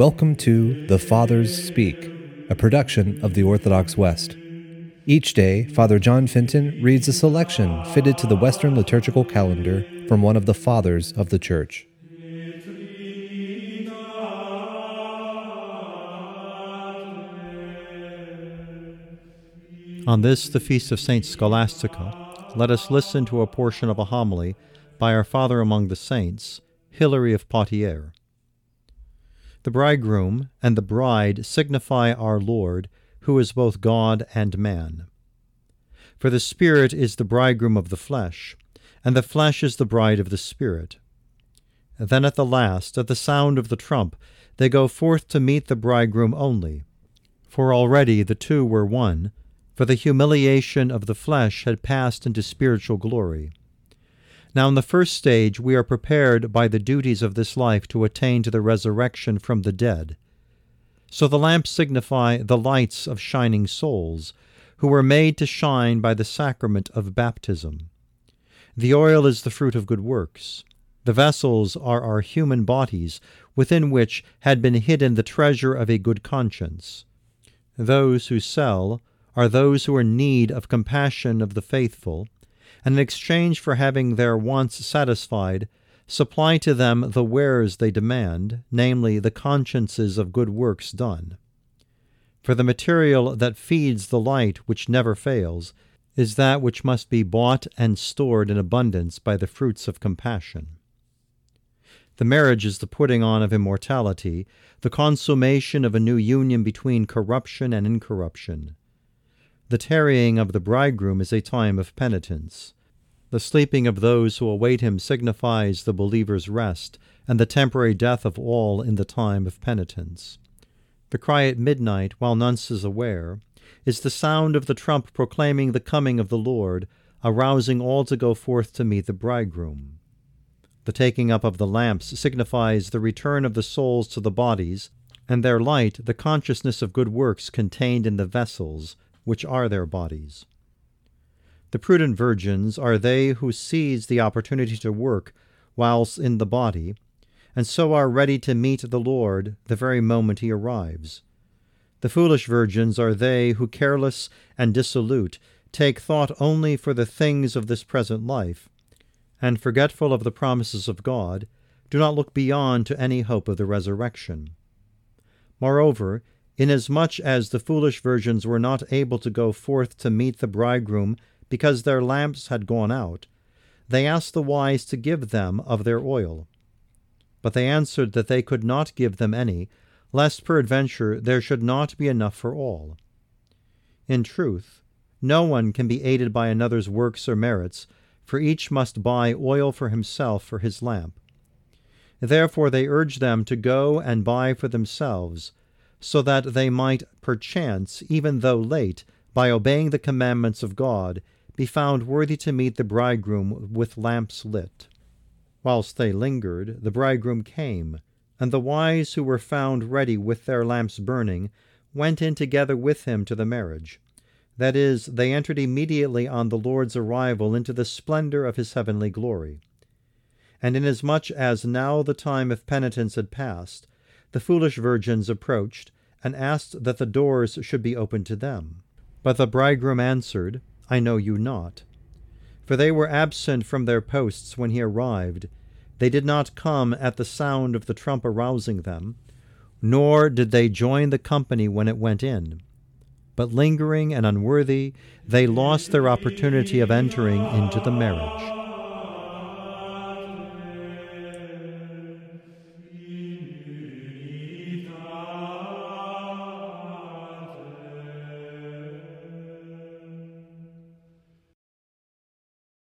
Welcome to The Fathers Speak, a production of the Orthodox West. Each day, Father John Fenton reads a selection fitted to the Western liturgical calendar from one of the Fathers of the Church. On this, the feast of Saint Scholastica, let us listen to a portion of a homily by our Father among the Saints, Hilary of Poitiers. The bridegroom and the bride signify our Lord, who is both God and man. For the Spirit is the bridegroom of the flesh, and the flesh is the bride of the Spirit. Then at the last, at the sound of the trump, they go forth to meet the bridegroom only. For already the two were one, for the humiliation of the flesh had passed into spiritual glory. Now, in the first stage, we are prepared by the duties of this life to attain to the resurrection from the dead. So the lamps signify the lights of shining souls, who were made to shine by the sacrament of baptism. The oil is the fruit of good works. The vessels are our human bodies, within which had been hidden the treasure of a good conscience. Those who sell are those who are in need of compassion of the faithful, and in exchange for having their wants satisfied, supply to them the wares they demand, namely, the consciences of good works done. For the material that feeds the light which never fails is that which must be bought and stored in abundance by the fruits of compassion. The marriage is the putting on of immortality, the consummation of a new union between corruption and incorruption. The tarrying of the bridegroom is a time of penitence. The sleeping of those who await him signifies the believer's rest, and the temporary death of all in the time of penitence. The cry at midnight, while none is aware, is the sound of the trump proclaiming the coming of the Lord, arousing all to go forth to meet the bridegroom. The taking up of the lamps signifies the return of the souls to the bodies, and their light the consciousness of good works contained in the vessels, which are their bodies. The prudent virgins are they who seize the opportunity to work whilst in the body, and so are ready to meet the Lord the very moment he arrives. The foolish virgins are they who, careless and dissolute, take thought only for the things of this present life, and, forgetful of the promises of God, do not look beyond to any hope of the resurrection. Moreover, inasmuch as the foolish virgins were not able to go forth to meet the bridegroom because their lamps had gone out, they asked the wise to give them of their oil. But they answered that they could not give them any, lest peradventure there should not be enough for all. In truth, no one can be aided by another's works or merits, for each must buy oil for himself for his lamp. Therefore they urge them to go and buy for themselves, so that they might perchance, even though late, by obeying the commandments of God, be found worthy to meet the bridegroom with lamps lit. Whilst they lingered, the bridegroom came, and the wise who were found ready with their lamps burning went in together with him to the marriage. That is, they entered immediately on the Lord's arrival into the splendor of his heavenly glory. And inasmuch as now the time of penitence had passed, the foolish virgins approached and asked that the doors should be opened to them. But the bridegroom answered, I know you not. For they were absent from their posts when he arrived. They did not come at the sound of the trump arousing them, nor did they join the company when it went in. But lingering and unworthy, they lost their opportunity of entering into the marriage.